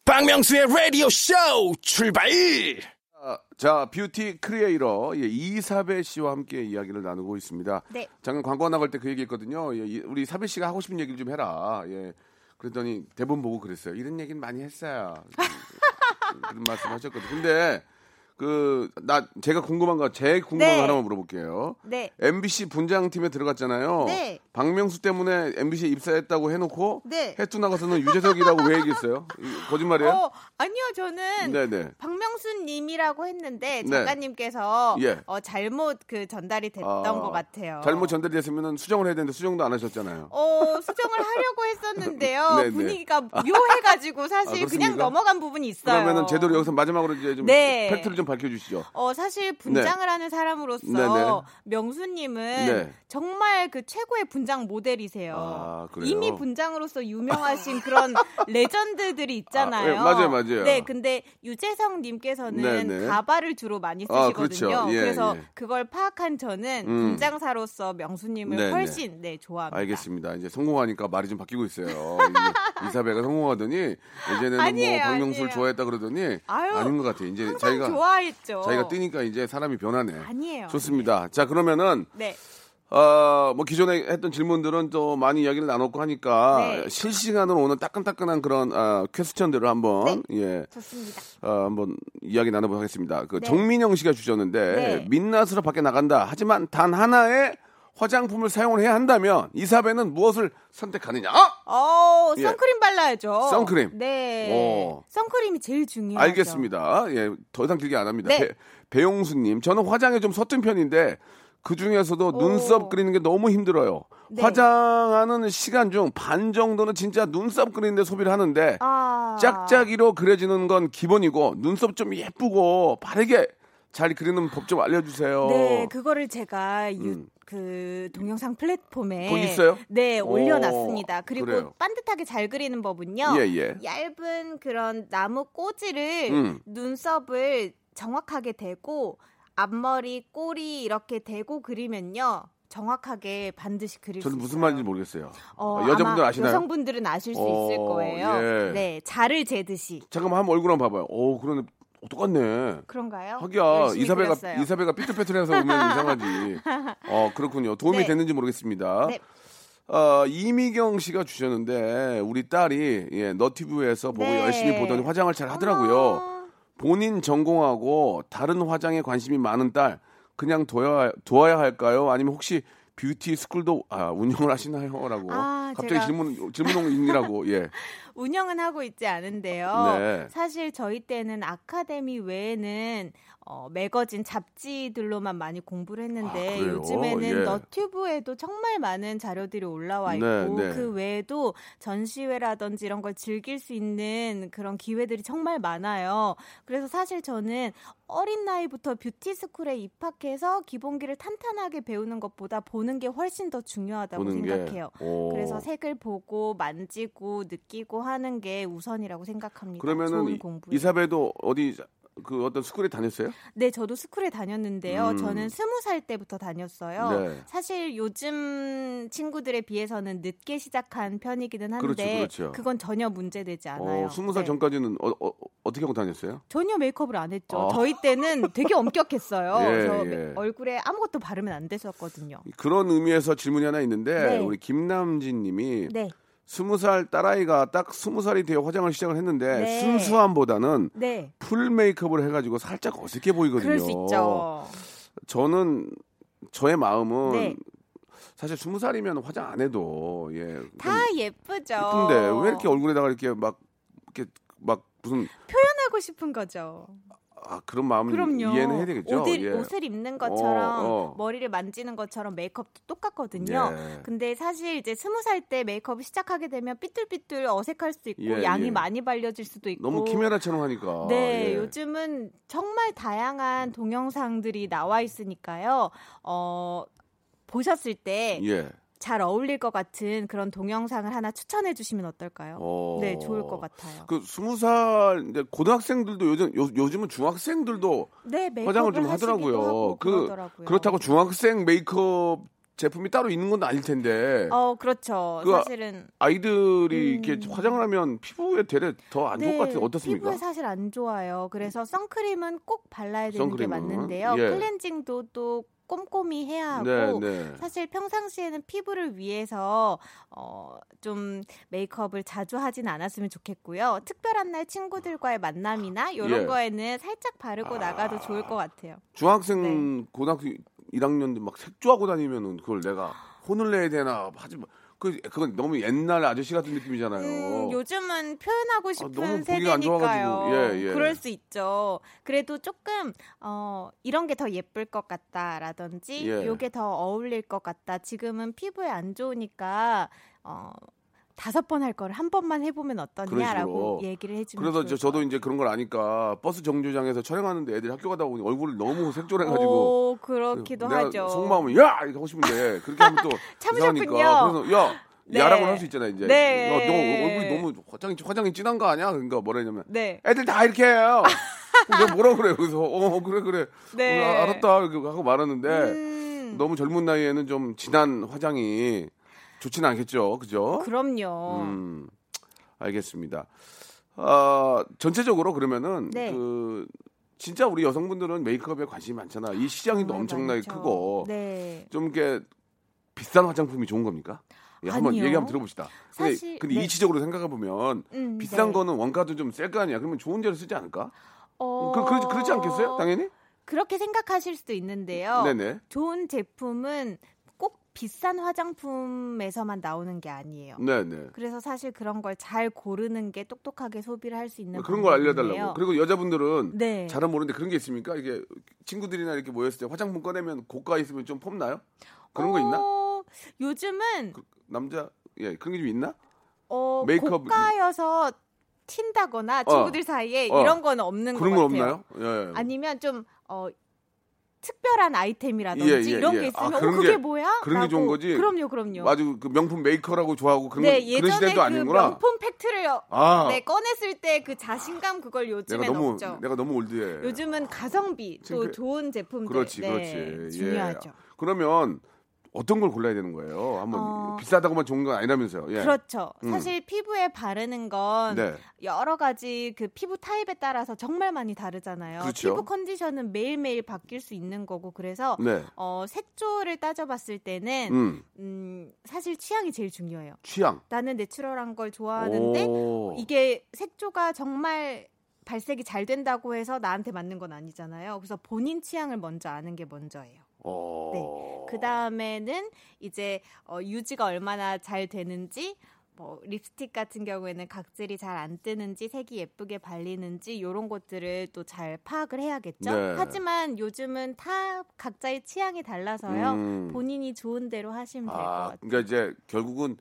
박명수의 라디오 쇼 출발! 아, 자, 뷰티 크리에이터 예, 이사배 씨와 함께 이야기를 나누고 있습니다. 네. 잠깐 광고 나갈 때 그 얘기했거든요. 예, 이- 우리 사배 씨가 하고 싶은 얘기를 좀 해라. 예. 그랬더니 대본 보고 그랬어요. 이런 얘기는 많이 했어요. 그런 말씀하셨거든요. 근데 그 나 제가 궁금한 거 제 궁금한 네. 거 하나만 물어볼게요. 네. MBC 분장팀에 들어갔잖아요. 네. 박명수 때문에 MBC에 입사했다고 해놓고 네. 해투 나가서는 유재석이라고 왜 얘기했어요? 이- 거짓말이에요? 어, 아니요, 저는 네네. 박명수님이라고 했는데 네. 작가님께서 예. 어, 잘못 그 전달이 됐던 아, 것 같아요. 잘못 전달됐으면 수정을 해야 되는데 수정도 안 하셨잖아요. 어, 수정을 하려고 했었는데요. 네네. 분위기가 묘해가지고 사실 아, 그냥? 넘어간 부분이 있어요. 그러면은 제대로 여기서 마지막으로 이제 좀 네. 팩트를 좀 밝혀주시죠. 어, 사실 분장을 하는 사람으로서 네네. 명수님은 네. 정말 그 최고의 분장 모델이세요. 아? 이미 분장으로서 유명하신 그런 레전드들이 있잖아요. 아, 예, 맞아요, 맞아요. 네, 근데 유재석님께서는 네네. 가발을 주로 많이 아, 쓰시거든요. 그렇죠. 예, 그래서 예. 그걸 파악한 저는 음. 분장사로서 명수님을 네네. 훨씬 네 좋아합니다. 알겠습니다. 이제 성공하니까 말이 좀 바뀌고 있어요. 이사배가 성공하더니 예전에는 아니에요, 뭐 박명수를. 좋아했다 그러더니 아유, 아닌 것 같아요. 이제 자기가 좋아 했죠. 자기가 뜨니까 이제 사람이 변하네. 아니에요. 좋습니다. 자 그러면은 네. 어, 뭐 기존에 했던 질문들은 또 많이 이야기를 나눴고 하니까 네. 실시간으로 오는 따끈따끈한 그런 어, 퀘스천들을 한번 예 좋습니다. 어, 한번 이야기 나눠보도록 하겠습니다. 그 네. 정민영 씨가 주셨는데 네. 민낯으로 밖에 나간다. 하지만 단 하나의 화장품을 사용을 해야 한다면 이사배는 무엇을 선택하느냐? 어, 예. 선크림 발라야죠. 선크림. 네. 오. 선크림이 제일 중요하죠. 알겠습니다. 예, 더 이상 길게 안 합니다. 네. 배, 배용수님, 저는 화장에 좀 서툰 편인데 그 중에서도 오. 눈썹 그리는 게 너무 힘들어요. 네. 화장하는 시간 중 반 정도는 진짜 눈썹 그리는데 소비를 하는데 아. 짝짝이로 그려지는 건 기본이고 눈썹 좀 예쁘고 바르게 잘 그리는 법 좀 알려주세요. 네, 그거를 제가 유, 음. 그 동영상 플랫폼에 있어요? 네, 오, 올려놨습니다. 그리고 그래요. 반듯하게 잘 그리는 법은요. 예, 예. 얇은 그런 나무 꼬지를 음. 눈썹을 정확하게 대고 앞머리, 꼬리 이렇게 대고 그리면요. 정확하게 반드시 그릴 수 저는 있어요. 무슨 말인지 모르겠어요. 어, 여자분들 아마 아시나요? 여성분들은 아실 수 있을 어, 거예요. 예. 네, 자를 재듯이. 잠깐만 한번 얼굴 한번 봐봐요. 오, 그러네. 어, 똑같네. 그런가요? 하기야 이사배가 그렸어요. 이사배가 삐뚤빼뚤해서 보면 이상하지. 어 그렇군요. 도움이 네. 됐는지 모르겠습니다. 네. 어, 이미경 씨가 주셨는데 우리 딸이 예, 너티브에서 보고 네. 열심히 보더니 화장을 잘 하더라고요. 어머. 본인 전공하고 다른 화장에 관심이 많은 딸 그냥 둬야, 두어야 할까요? 아니면 혹시 뷰티 스쿨도 아, 운영을 하시나요?라고. 아, 갑자기 제가 질문 질문 있느라고 예. 운영은 하고 있지 않은데요. 네. 사실 저희 때는 아카데미 외에는 어, 매거진 잡지들로만 많이 공부를 했는데 아? 요즘에는 예. 너튜브에도 정말 많은 자료들이 올라와 있고 네, 네. 그 외에도 전시회라든지 이런 걸 즐길 수 있는 그런 기회들이 정말 많아요. 그래서 사실 저는 어린 나이부터 뷰티 스쿨에 입학해서 기본기를 탄탄하게 배우는 것보다 보는 게 훨씬 더 중요하다고 생각해요. 그래서 색을 보고 만지고 느끼고 하는 게 우선이라고 생각합니다. 그러면은 좋은 이- 공부. 이사배도 어디 그 어떤 스쿨에 다녔어요? 네, 저도 스쿨에 다녔는데요. 음. 저는 스무 살 때부터 다녔어요. 네. 사실 요즘 친구들에 비해서는 늦게 시작한 편이기는 한데 그렇죠, 그렇죠. 건 전혀 문제되지 않아요. 어, 스무 살 네. 전까지는 어, 어, 어 떻게 하고 다녔어요? 전혀 메이크업을 안 했죠. 아. 저희 때는 되게 엄격했어요. 예, 그래서 예. 얼굴에 아무것도 바르면 안 됐었거든요. 그런 의미에서 질문이 하나 있는데 네. 우리 김남진 님이 네. 스무 살 딸아이가 딱 스무 살이 되어 화장을 시작을 했는데 네. 순수함보다는 네. 풀 메이크업을 해가지고 살짝 어색해 보이거든요. 그럴 수 있죠. 저는 저의 마음은 네. 사실 스무 살이면 화장 안 해도 예. 다 예쁘죠. 예쁜데 왜 이렇게 얼굴에다가 이렇게 막 이렇게 막 무슨 하고 싶은 거죠. 아 그런 마음 그럼요. 이해는 해야 되겠죠. 옷을, 예. 옷을 입는 것처럼 어, 어. 머리를 만지는 것처럼 메이크업도 똑같거든요. 예. 근데 사실 이제 스무 살 때 메이크업을 시작하게 되면 삐뚤삐뚤 어색할 수도 있고 예, 양이 예. 많이 발려질 수도 있고 너무 키메라처럼 하니까. 네, 예. 요즘은 정말 다양한 동영상들이 나와 있으니까요. 어, 보셨을 때 잘 예. 어울릴 것 같은 그런 동영상을 하나 추천해 주시면 어떨까요? 어. 네, 좋을 것 같아요. 그 스무 살 이제 고등학생들도 요즘 요, 요즘은 중학생들도 네, 화장을 좀 하더라고요. 그 그러더라고요. 그렇다고 중학생 메이크업 제품이 따로 있는 건 아닐 텐데 어, 그렇죠. 그 사실은 아이들이 음. 이렇게 화장을 하면 피부에 되레 더안 좋을 것 같은데 어떻습니까? 피부에 사실 안 좋아요. 그래서 선크림은 꼭 발라야 되는 선크림은? 게 맞는데요. 예. 클렌징도 또 꼼꼼히 해야 하고 네, 네. 사실 평상시에는 피부를 위해서 어, 좀 메이크업을 자주 하진 않았으면 좋겠고요. 특별한 날 친구들과의 만남이나 이런 예. 거에는 살짝 바르고 나가도 좋을 것 같아요. 중학생 네. 고등학교 1학년들 막 색조하고 다니면은 그걸 내가 혼을 내야 되나 하지 마. 그 그건 너무 옛날 아저씨 같은 느낌이잖아요. 음, 요즘은 표현하고 싶은 너무 보기가 안 세대니까요. 예, 예. 그럴 수 있죠. 그래도 조금 어, 이런 게 더 예쁠 것 같다라든지 예. 요게 더 어울릴 것 같다. 지금은 피부에 안 좋으니까 어, 다섯 번 할 거를 한 번만 해보면 어떠냐라고. 얘기를 해주면 그래서 저, 것 저도 이제 그런 걸 아니까 버스 정류장에서 촬영하는데 애들이 학교 가다 보니 얼굴을 너무 색조해가지고 오, 그렇기도 하죠. 속마음은 야 이렇게 하고 싶은데 그렇게 하면 또 참으셨군요. 이상하니까 그래서 야 네. 야라고 할 수 있잖아 이제. 네. 야, 너 얼굴이 너무 화장이 화장이 진한 거 아니야? 그러니까 뭐라 했냐면 네. 애들 다 이렇게 해요. 내가 뭐라 그래? 그래서 어 그래 그래. 네. 어, 알았다 하고 말았는데 음, 너무 젊은 나이에는 좀 진한 화장이 좋지는 않겠죠, 그죠? 그럼요. 음, 알겠습니다. 아, 전체적으로 그러면은 네. 그 진짜 우리 여성분들은 메이크업에 관심이 많잖아. 이 시장이 정말 엄청나게 많죠. 크고 네. 좀 이렇게 비싼 화장품이 좋은 겁니까? 예, 한번. 얘기 한번 들어봅시다. 근데, 사실- 근데 네. 이치적으로 생각해 보면 음, 비싼 네. 거는 원가도 좀 셀 거 아니야. 그러면 좋은 재료 쓰지 않을까? 어... 그, 그렇지, 그렇지 않겠어요? 당연히? 그렇게 생각하실 수도 있는데요. 네네. 좋은 제품은 꼭 비싼 화장품에서만 나오는 게 아니에요. 네 네. 그래서 사실 그런 걸 잘 고르는 게 똑똑하게 소비를 할 수 있는 그런 걸 알려달라고. 그리고 여자분들은 네. 잘은 모르는데 그런 게 있습니까? 이게 친구들이나 이렇게 모였을 때 화장품 꺼내면 고가 있으면 좀 폼나요? 그런 거 있나? 어, 요즘은 그, 남자 예 그런 게 좀 있나? 어, 메이크업- 고가여서 튄다거나 친구들 사이에 어. 이런 건 없는 그런 것건 같아요. 없나요? 예. 아니면 좀 어, 특별한 아이템이라든지 예, 예, 이런 예. 게 아, 있으면 그런 어, 그게 게- 뭐야? 그런 게 좋은 라고. 거지? 그럼요, 그럼요. 아주 그 명품 메이커라고 좋아하고 그런 네, 거- 예전에 그런 시대도 그 아니구나. 명품 팩트를 아 네, 꺼냈을 때 그 자신감 그걸 내가 요즘엔 너무 없죠. 내가 너무 올드해. 요즘은 가성비 또 창피해. 좋은 제품들 그렇지, 네, 그렇지. 중요하죠. 예. 그러면 어떤 걸 골라야 되는 거예요? 한번 어. 비싸다고만 좋은 건 아니라면서요. 예. 그렇죠. 음. 사실 피부에 바르는 건 네. 여러 가지 그 피부 타입에 따라서 정말 많이 다르잖아요. 그렇죠. 피부 컨디션은 매일매일 바뀔 수 있는 거고 그래서 네. 어, 색조를 따져봤을 때는 음. 음, 사실 취향이 제일 중요해요. 취향. 나는 내추럴한 걸 좋아하는데 오. 이게 색조가 정말 발색이 잘 된다고 해서 나한테 맞는 건 아니잖아요. 그래서 본인 취향을 먼저 아는 게 먼저예요. 어. 네. 그 다음에는 이제 어, 유지가 얼마나 잘 되는지 뭐 립스틱 같은 경우에는 각질이 잘 안 뜨는지 색이 예쁘게 발리는지 이런 것들을 또 잘 파악을 해야겠죠. 네. 하지만 요즘은 다 각자의 취향이 달라서요. 음. 본인이 좋은 대로 하시면 될것 아, 같아요. 그러니까 이제 결국은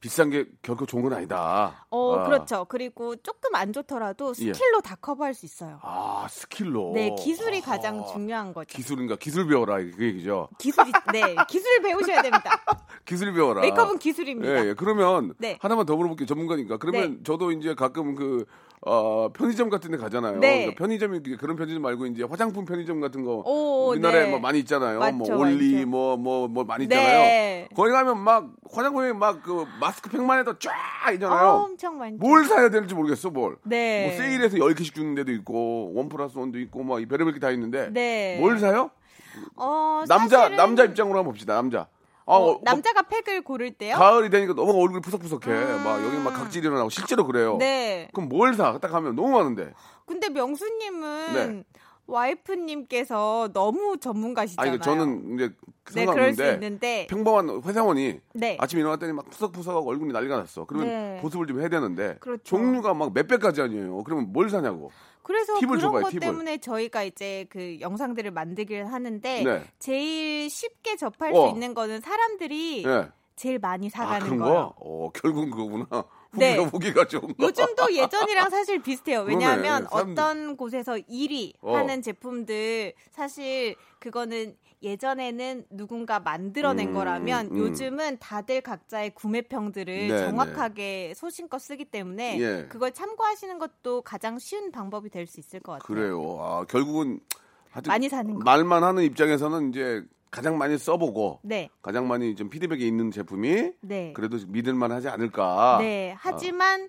비싼 게 결코 좋은 건 아니다. 어, 아. 그렇죠. 그리고 조금 안 좋더라도 예. 스킬로 다 커버할 수 있어요. 아, 스킬로. 네, 기술이 아, 가장 중요한 거죠. 기술인가? 기술 배워라 그 얘기죠. 기술이 네, 기술 배우셔야 됩니다. 기술 배워라. 메이크업은 기술입니다. 예, 예. 그러면 네. 하나만 더 물어볼게요. 전문가니까. 그러면 네. 저도 이제 가끔 그 어, 편의점 같은 데 가잖아요. 네. 그러니까 편의점이 그런 편의점 말고 이제 화장품 편의점 같은 거 오, 우리나라에 네. 뭐 많이 있잖아요. 뭐 맞죠, 올리 맞죠. 뭐뭐 뭐 많이 네. 있잖아요. 거기 가면 막 화장품에 막 그 마스크 팩만 해도 쫙 있잖아요. 엄청 많죠. 뭘 사야 될지 모르겠어, 뭘. 네. 뭐 세일해서 10개씩 주는 데도 있고 원 플러스 원도 있고 뭐 별의별 게 다 있는데 네. 뭘 사요? 어, 남자 사실은- 남자 입장으로 한번 봅시다. 남자. 아, 어, 어, 남자가 팩을 고를 때요? 가을이 되니까 너무 얼굴이 푸석푸석해. 음. 막 여기 막 각질이 일어나고 실제로 그래요. 네. 그럼 뭘 사? 딱 하면 너무 많은데. 근데 명수님은 네. 와이프님께서 너무 전문가시잖아요. 아니 저는 이제 네, 그럴 수 있는데. 평범한 회사원이 네. 아침에 일어났더니 막 푸석푸석하고 얼굴이 난리가 났어. 그러면 네. 보습을 좀 해야 되는데 그렇죠. 종류가 막 몇백 가지 아니에요. 그러면 뭘 사냐고. 그래서 그런 줘봐요, 것 팁을. 때문에 저희가 이제 그 영상들을 만들기를 하는데 네. 제일 쉽게 접할 어. 수 있는 거는 사람들이 예. 제일 많이 아 사가는 그런 거예요. 거? 어 결국은 그거구나. 네. 후기가 좋은 거. 요즘도 예전이랑 사실 비슷해요. 왜냐하면 그러네. 사람들- 어떤 곳에서 1위 어. 하는 제품들 사실 그거는 예전에는 누군가 만들어낸 음, 거라면 음. 요즘은 다들 각자의 구매평들을 네, 정확하게 소신껏 쓰기 때문에 예. 그걸 참고하시는 것도 가장 쉬운 방법이 될 수 있을 것 같아요. 그래요. 아 결국은 많이 사는 거. 말만 하는 입장에서는 이제 가장 많이 써보고 네. 가장 많이 좀 피드백이 있는 제품이 네. 그래도 믿을만하지 않을까. 네. 하지만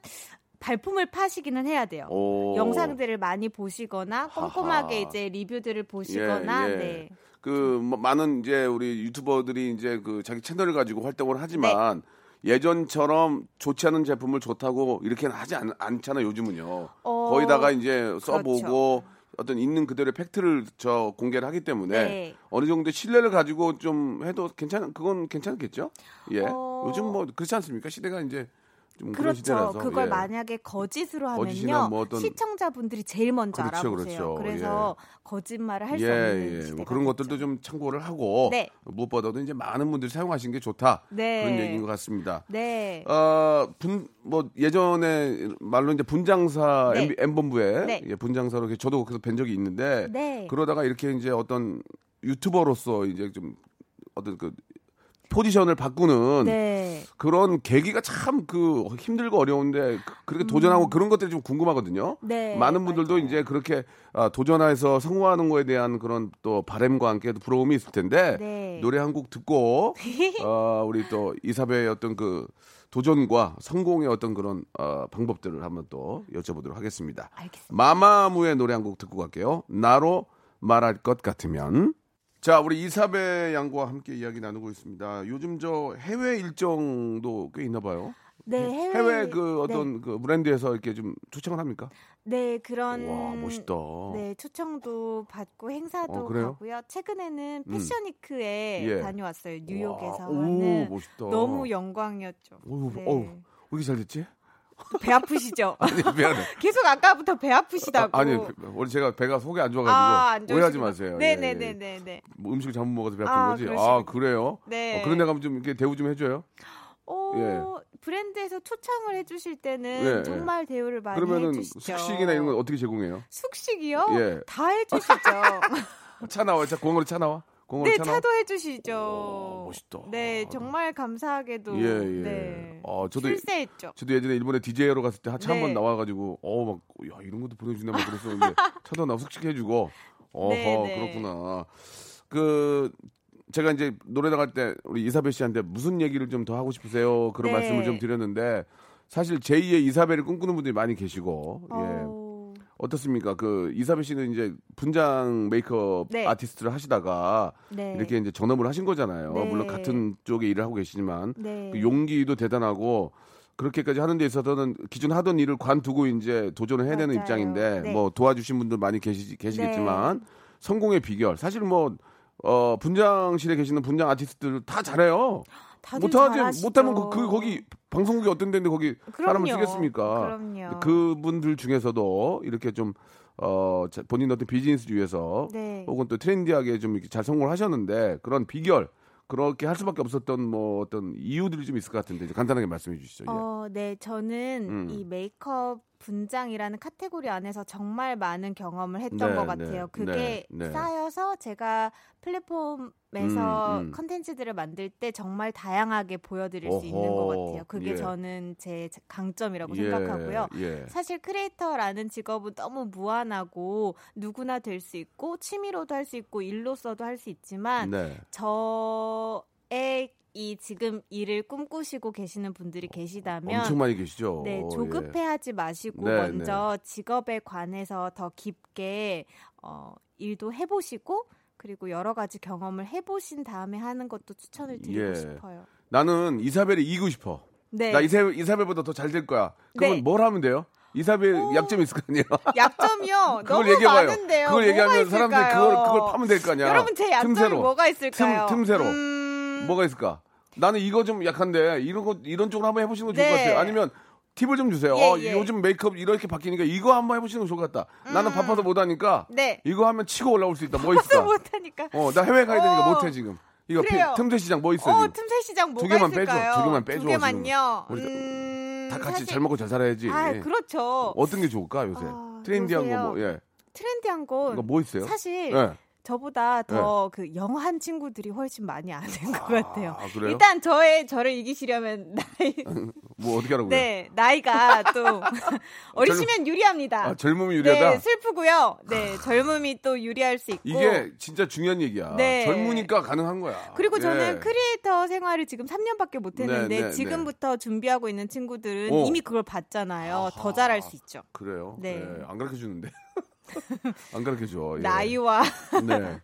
발품을 파시기는 해야 돼요. 오. 영상들을 많이 보시거나 꼼꼼하게 하하. 이제 리뷰들을 보시거나 예, 예. 네. 그 뭐, 많은 이제 우리 유튜버들이 이제 그 자기 채널을 가지고 활동을 하지만 예전처럼 좋지 않은 제품을 좋다고 이렇게는 하지 않, 않잖아요 요즘은요. 어, 거기다가 이제 써보고 그렇죠. 어떤 있는 그대로의 팩트를 저 공개를 하기 때문에 네. 어느 정도 신뢰를 가지고 좀 해도 괜찮 그건 괜찮겠죠? 예. 어. 요즘 뭐 그렇지 않습니까? 시대가 이제 좀 그런 그렇죠. 시대라서 그걸 예. 만약에 거짓으로 하면요. 뭐 어떤- 시청자분들이 제일 먼저 그렇죠, 알아보세요. 그렇죠. 그래서 거짓말을 할수 예, 없는 예. 시대가 뭐 그런 것들도 됐죠. 좀 참고를 하고 네. 무엇보다도 이제 많은 분들이 사용하시는 게 좋다 네. 그런 얘기인 것 같습니다. 네. 어, 분, 뭐, 예전에 말로 이제 분장사, 네. M, M본부에, 네. 예, 분장사로 저도 그래서 뵌 적이 있는데, 네. 그러다가 이렇게 이제 어떤 유튜버로서 이제 좀 어떤 그 포지션을 바꾸는 네. 그런 계기가 참 그 힘들고 어려운데 그- 그렇게 도전하고 그런 것들이 좀 궁금하거든요. 음. 네, 많은 분들도 맞아요. 이제 그렇게 아, 도전해서 성공하는 거에 대한 그런 또 바램과 함께 또 부러움이 있을 텐데 네. 노래 한 곡 듣고 어, 우리 또 이사배의 어떤 그 도전과 성공의 어떤 그런 어, 방법들을 한번 또 여쭤보도록 하겠습니다. 알겠습니다. 마마무의 노래 한 곡 듣고 갈게요. 나로 말할 것 같으면. 자, 우리 이사배 양과 함께 이야기 나누고 있습니다. 요즘 저 해외 일정도 꽤 있나 봐요. 네, 해외, 해외 그 어떤 그 브랜드에서 이렇게 좀 초청을 합니까? 네, 그런 와, 멋있다. 네, 초청도 받고 행사도 어? 가고요. 최근에는 음. 패션위크에 예. 다녀왔어요. 뉴욕에서 와, 오, 멋있다. 너무 영광이었죠. 어우, 네. 어우, 왜 이렇게 잘 됐지? 배 아프시죠? 아니, 미안해. 계속 아까부터 배 아프시다고. 아, 니 원래 제가 배가 속이 안 좋아가지고 아, 안 오해하지. 마세요. 예, 예. 네네네네네. 뭐 음식을 잘못 먹어서 배 아픈 아, 거지. 그러시구나. 아 그래요? 네. 어, 그런 데 가면 좀 이렇게 대우 좀 해줘요. 어, 예. 브랜드에서 초청을 해주실 때는 예, 예. 정말 대우를 많이 그러면은 해주시죠. 숙식이나 이런 건 어떻게 제공해요? 숙식이요? 예. 다 해주시죠. 차 나와, 차 공원으로 차 나와. 네, 차. 차도 해주시죠. 오, 멋있다. 네, 정말 감사하게도. 예, 예. 네. 어, 저도 출세했죠. 저도 예전에 일본에 DJ로 갔을 때 차 한번 네. 나와가지고 어 막 야 이런 것도 보내주나 막 그랬었는데 차도 나 숙식해주고 어허 네, 네. 그렇구나 그 제가 이제 노래 나갈 때 우리 이사벨 씨한테 무슨 얘기를 좀 더 하고 싶으세요 그런 네. 말씀을 좀 드렸는데 사실 제2의 이사벨을 꿈꾸는 분들이 많이 계시고 예 어, 어떻습니까 그 이사벨 씨는 이제 분장 메이크업 네. 아티스트를 하시다가 네. 이렇게 이제 전업을 하신 거잖아요 네. 물론 같은 쪽에 일을 하고 계시지만 네. 그 용기도 대단하고 그렇게까지 하는 데 있어서는 기존 하던 일을 관두고 이제 도전을 해야 되는 맞아요. 입장인데 네. 뭐 도와주신 분들 많이 계시, 계시겠지만 성공의 비결 사실 뭐 어, 분장실에 계시는 분장 아티스트들 다 잘해요. 잘하시죠. 못하면 그, 그 거기 방송국이 어떤 데인데 거기 사람을 그럼요. 쓰겠습니까? 그럼요. 그분들 중에서도 이렇게 좀 어, 자- 본인 어떤 비즈니스 위해서 네. 혹은 또 트렌디하게 좀 이렇게 잘 성공을 하셨는데 그런 비결 그렇게 할 수밖에 없었던 뭐 어떤 이유들이 좀 있을 것 같은데 간단하게 말씀해 주시죠. 예. 어, 네, 저는 음. 이 메이크업 분장이라는 카테고리 안에서 정말 많은 경험을 했던 네, 것 네, 같아요. 그게 네, 네. 쌓여서 제가 플랫폼 에서 음, 음. 컨텐츠들을 만들 때 정말 다양하게 보여드릴 수 있는 어허, 것 같아요. 그게 예. 저는 제 강점이라고 예, 생각하고요. 예. 사실 크리에이터라는 직업은 너무 무한하고 누구나 될 수 있고 취미로도 할 수 있고 일로서도 할 수 있지만 네. 저의 이 지금 일을 꿈꾸시고 계시는 분들이 계시다면 엄청 많이 계시죠. 네, 예. 조급해하지 마시고 네, 먼저 직업에 관해서 더 깊게 어, 일도 해보시고 그리고 여러 가지 경험을 해보신 다음에 하는 것도 추천을 드리고 예. 싶어요. 나는 이사벨이 이기고 싶어. 네, 나 이사, 이사벨보다 더 잘 될 거야. 그러면 네. 뭘 하면 돼요? 이사벨 약점이 있을 거 아니에요? 약점이요. 그걸 너무 얘기해봐요. 많은데요. 그걸 얘기하면 사람들이? 그걸, 그걸 파면 될 거 아니야. 여러분 제 약점이 틈새로. 뭐가 있을까요? 틈, 틈새로. 음, 뭐가 있을까? 나는 이거 좀 약한데 이런 거 이런 쪽으로 한번 해보시는 거 좋을 네. 것 같아요. 아니면 팁을 좀 주세요. 예, 어, 예. 요즘 메이크업 이렇게 바뀌니까 이거 한번 해보시는 거 좋을 것 같다. 나는 바빠서 못하니까 네. 이거 하면 치고 올라올 수 있다. 뭐 있을까? 못하니까. 어, 나 해외 가야 되니까 어, 못해 지금. 이거 피-. 틈새 시장 뭐 있어 어, 지금? 틈새 시장 뭐가 개만 빼줘. 있을까요? 두 개만 빼줘, 두 개만요. 음, 다 같이 사실- 잘 먹고 잘 살아야지. 아, 그렇죠. 어떤 게 좋을까 요새? 아, 트렌디한 거 요새요? 뭐 예. 트렌디한 건 이거 뭐 있어요? 사실 예. 저보다 더그 영한 친구들이 훨씬 많이 아는 것 같아요. 아, 그래요? 일단 저의 저를 이기시려면 나이 뭐 어떻게 하라고요? 네 나이가 또 어리시면 유리합니다. 아, 젊음이 유리하다. 네 슬프고요. 네 젊음이 또 유리할 수 있고 이게 진짜 중요한 얘기야. 네. 젊으니까 가능한 거야. 그리고 저는 예. 크리에이터 생활을 지금 3년밖에 못 했는데 네, 네, 지금부터 준비하고 있는 친구들은 오. 이미 그걸 봤잖아요. 더 잘할 수 있죠. 그래요. 네. 네. 안 가르쳐 주는데. 안 가르쳐 줘. 예. 나이와 네.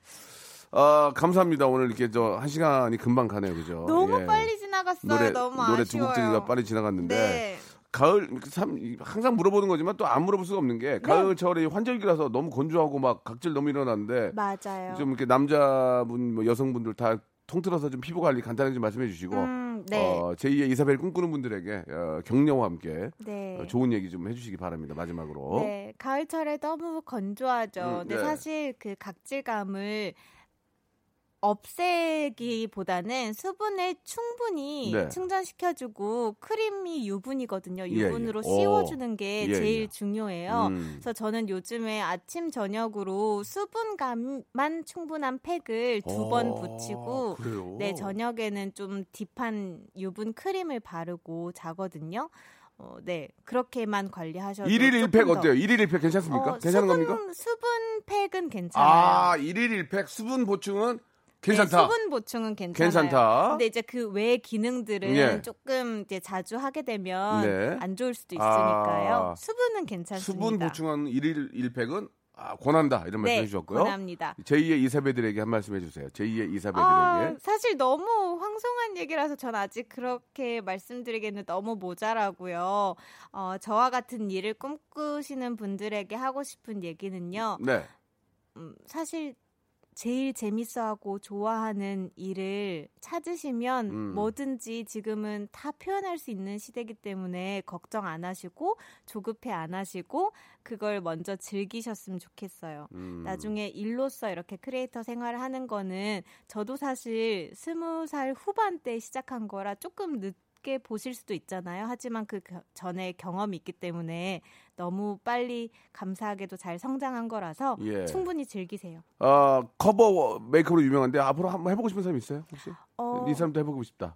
아, 감사합니다. 오늘 이렇게 저 한 시간이 금방 가네요. 그죠? 너무 예. 빨리 지나갔어요. 노래 너무 노래 두 아쉬워요. 곡 듣기가 빨리 지나갔는데 네. 가을 참 항상 물어보는 거지만 또 안 물어볼 수가 없는 게 가을철이 환절기라서 너무 건조하고 막 각질 너무 일어나는데 맞아요. 좀 이렇게 남자분 뭐 여성분들 다 통틀어서 좀 피부 관리 간단하게 좀 말씀해 주시고 음, 네. 어, 제2의 이사벨 꿈꾸는 분들에게 어, 격려와 함께 네. 어, 좋은 얘기 좀 해주시기 바랍니다. 마지막으로. 네, 가을철에 너무 건조하죠. 음, 근데 네. 사실 그 각질감을 없애기보다는 수분을 충분히 네. 충전시켜주고 크림이 유분이거든요. 예, 유분으로 예. 씌워주는 게 예, 제일 예. 중요해요. 음. 그래서 저는 요즘에 아침 저녁으로 수분감만 충분한 팩을 두번 아, 붙이고 그래요? 네, 저녁에는 좀 딥한 유분 크림을 바르고 자거든요. 어, 네, 그렇게만 관리하셔도 일일 조금 1팩 더- 어때요? 일일 1팩 괜찮습니까? 어, 괜찮은 수분, 겁니까? 수분 팩은 괜찮아요. 아, 일일 1팩 수분 보충은 괜찮다. 네, 수분 보충은 괜찮아요. 괜찮다. 근데 이제 그 외 기능들은 예. 조금 이제 자주 하게 되면 네. 안 좋을 수도 있으니까요. 아, 수분은 괜찮습니다. 수분 보충하는 일일 1팩은 아, 권한다. 이런 말씀 네, 해주셨고요. 권합니다. 제2의 이사배들에게 한 말씀 해주세요. 제2의 이사배들에게. 아, 사실 너무 황송한 얘기라서 전 아직 그렇게 말씀드리기에는 너무 모자라고요. 어, 저와 같은 일을 꿈꾸시는 분들에게 하고 싶은 얘기는요. 네. 음, 사실 제일 재밌어하고 좋아하는 일을 찾으시면 음. 뭐든지 지금은 다 표현할 수 있는 시대이기 때문에 걱정 안 하시고 조급해 안 하시고 그걸 먼저 즐기셨으면 좋겠어요. 음. 나중에 일로서 이렇게 크리에이터 생활을 하는 거는 저도 사실 스무 살 후반 때 시작한 거라 조금 늦 게 보실 수도 있잖아요. 하지만 그 겨- 전에 경험이 있기 때문에 너무 빨리 감사하게도 잘 성장한 거라서 예. 충분히 즐기세요. 아, 커버 메이크업으로 유명한데 앞으로 한번 해보고 싶은 사람 있어요? 혹시? 어, 이 사람도 해보고 싶다.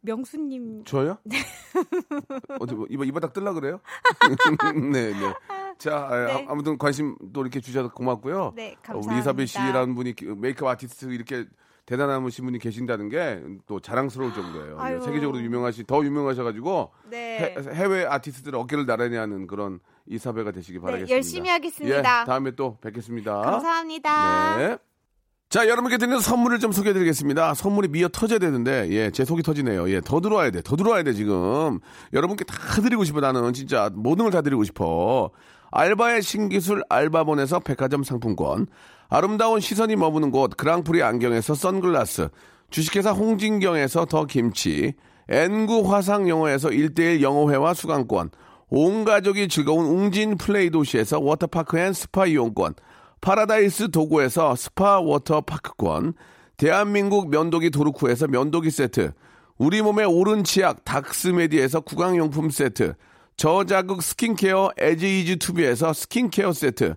명수님 저요? 어디 뭐 이바 이바닥 뜰라 그래요? 네, 네. 자, 아, 네. 아무튼 관심 또 이렇게 주셔서 고맙고요. 네, 어, 감사합니다. 우리 이사벨 씨라는 분이 그 메이크업 아티스트 이렇게 대단하신 분이 계신다는 게 또 자랑스러울 정도예요. 아유. 세계적으로 유명하시 더 유명하셔가지고 네. 해, 해외 아티스트들 어깨를 나란히 하는 그런 이사벨가 되시기 바라겠습니다. 네, 열심히 하겠습니다. 예, 다음에 또 뵙겠습니다. 감사합니다. 네. 자, 여러분께 드리는 선물을 좀 소개해 드리겠습니다. 선물이 미어 터져야 되는데, 예, 제 속이 터지네요. 예, 더 들어와야 돼. 더 들어와야 돼, 지금. 여러분께 다 드리고 싶어, 나는. 진짜 모든 걸 다 드리고 싶어. 알바의 신기술 알바본에서 백화점 상품권, 아름다운 시선이 머무는 곳 그랑프리 안경에서 선글라스, 주식회사 홍진경에서 더 김치, N구 화상 영어에서 1대1 영어회화 수강권, 온 가족이 즐거운 웅진 플레이 도시에서 워터파크 앤 스파 이용권, 파라다이스 도고에서 스파 워터파크권, 대한민국 면도기 도루코에서 면도기 세트, 우리 몸의 오른 치약 닥스메디에서 구강용품 세트, 저자극 스킨케어 에지이지 투비에서 스킨케어 세트,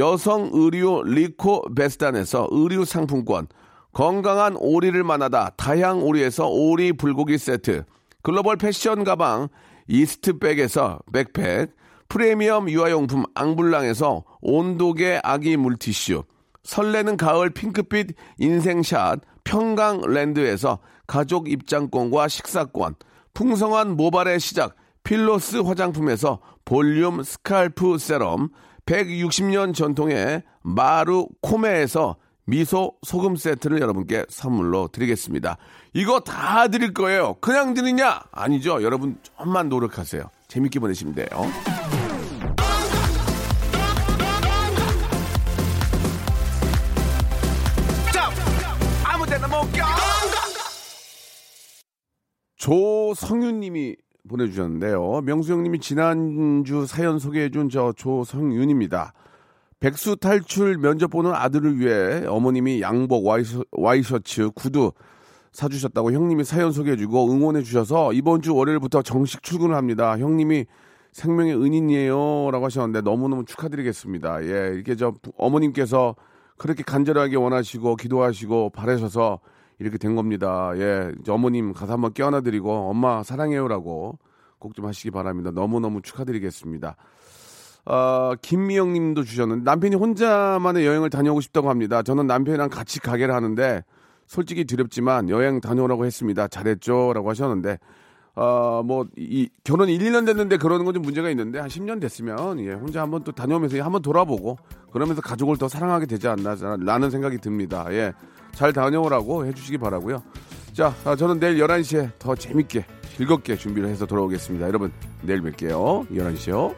여성 의류 리코 베스단에서 의류 상품권, 건강한 오리를 만나다 다향 오리에서 오리 불고기 세트, 글로벌 패션 가방 이스트백에서 백팩, 프리미엄 유아용품 앙블랑에서 온도계 아기 물티슈, 설레는 가을 핑크빛 인생샷 평강랜드에서 가족 입장권과 식사권, 풍성한 모발의 시작 필로스 화장품에서 볼륨 스칼프 세럼, 160년 전통의 마루 코메에서 미소 소금 세트를 여러분께 선물로 드리겠습니다. 이거 다 드릴 거예요. 그냥 드리냐? 아니죠. 여러분 좀만 노력하세요. 재밌게 보내시면 돼요. 조성윤님이 보내주셨는데요. 명수 형님이 지난주 사연 소개해준 저 조성윤입니다. 백수 탈출 면접 보는 아들을 위해 어머님이 양복, 와이셔츠, 구두 사주셨다고 형님이 사연 소개해주고 응원해주셔서 이번 주 월요일부터 정식 출근을 합니다. 형님이 생명의 은인이에요. 라고 하셨는데 너무너무 축하드리겠습니다. 예, 이렇게 저 어머님께서 그렇게 간절하게 원하시고 기도하시고 바라셔서 이렇게 된 겁니다. 예, 어머님 가서 한번 껴안아드리고 엄마 사랑해요라고 꼭 좀 하시기 바랍니다. 너무너무 축하드리겠습니다. 어, 김미영 님도 주셨는데 남편이 혼자만의 여행을 다녀오고 싶다고 합니다. 저는 남편이랑 같이 가게를 하는데 솔직히 두렵지만 여행 다녀오라고 했습니다. 잘했죠? 라고 하셨는데 어, 뭐, 이, 결혼 1, 2년 됐는데 그러는 건 좀 문제가 있는데, 한 10년 됐으면, 예, 혼자 한번 또 다녀오면서 한번 돌아보고, 그러면서 가족을 더 사랑하게 되지 않나, 라는 생각이 듭니다. 예. 잘 다녀오라고 해주시기 바라고요 자, 아, 저는 내일 11시에 더 재밌게, 즐겁게 준비를 해서 돌아오겠습니다. 여러분, 내일 뵐게요. 11시요.